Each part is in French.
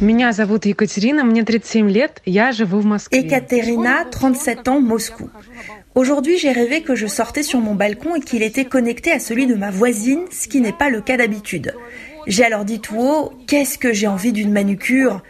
Меня зовут Екатерина, мне 37 лет, я живу в Москве. Ekaterina, 37 ans, Moscou. Aujourd'hui, j'ai rêvé que je sortais sur mon balcon et qu'il était connecté à celui de ma voisine, ce qui n'est pas le cas d'habitude. J'ai alors dit tout haut, qu'est-ce que j'ai envie d'une manucure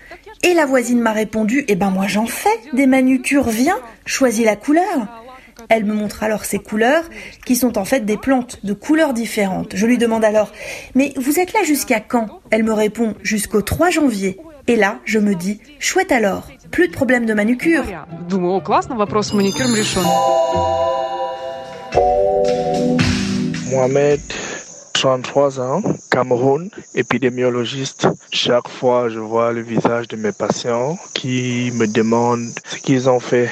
Et la voisine m'a répondu, eh ben moi j'en fais des manucures, viens, choisis la couleur. Elle me montre alors ces couleurs, qui sont en fait des plantes de couleurs différentes. Je lui demande alors, mais vous êtes là jusqu'à quand Elle me répond, jusqu'au 3 janvier. Et là, je me dis, chouette alors, plus de problème de manucure. Mohamed, 33 ans, Cameroun, épidémiologiste. Chaque fois, je vois le visage de mes patients qui me demandent ce qu'ils ont fait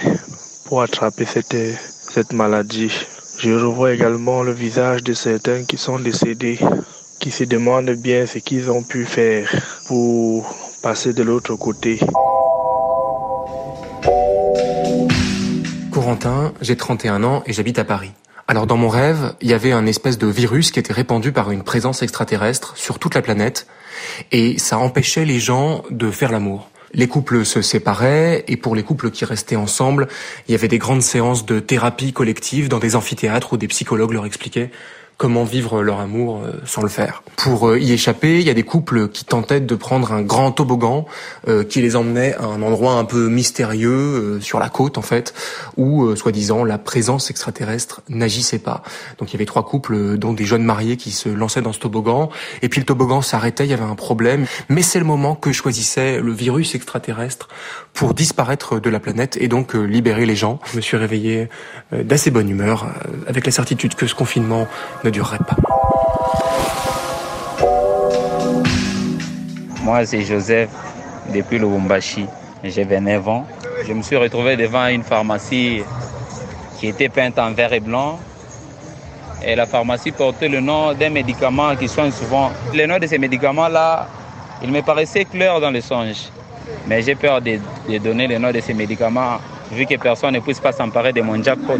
pour attraper cette, cette maladie. Je revois également le visage de certains qui sont décédés, qui se demandent bien ce qu'ils ont pu faire pour passer de l'autre côté. Corentin, j'ai 31 ans et j'habite à Paris. Alors dans mon rêve, il y avait un espèce de virus qui était répandu par une présence extraterrestre sur toute la planète et ça empêchait les gens de faire l'amour. Les couples se séparaient et pour les couples qui restaient ensemble, il y avait des grandes séances de thérapie collective dans des amphithéâtres où des psychologues leur expliquaient comment vivre leur amour euh, sans le faire. Pour euh, y échapper, il y a des couples qui tentaient de prendre un grand toboggan euh, qui les emmenait à un endroit un peu mystérieux sur la côte en fait, où soi-disant la présence extraterrestre n'agissait pas. Donc il y avait trois couples, dont des jeunes mariés, qui se lançaient dans ce toboggan, et puis le toboggan s'arrêtait, il y avait un problème. Mais c'est le moment que choisissait le virus extraterrestre pour disparaître de la planète et donc libérer les gens. Je me suis réveillé d'assez bonne humeur, avec la certitude que ce confinement ne durerait pas. Moi, c'est Joseph, depuis Lubumbashi. J'ai 29 ans. Je me suis retrouvé devant une pharmacie qui était peinte en vert et blanc. Et la pharmacie portait le nom d'un médicament qui soigne souvent. Le nom de ces médicaments-là, il me paraissait clair dans le songe. Mais j'ai peur de, de donner le nom de ces médicaments, vu que personne ne puisse pas s'emparer de mon jackpot.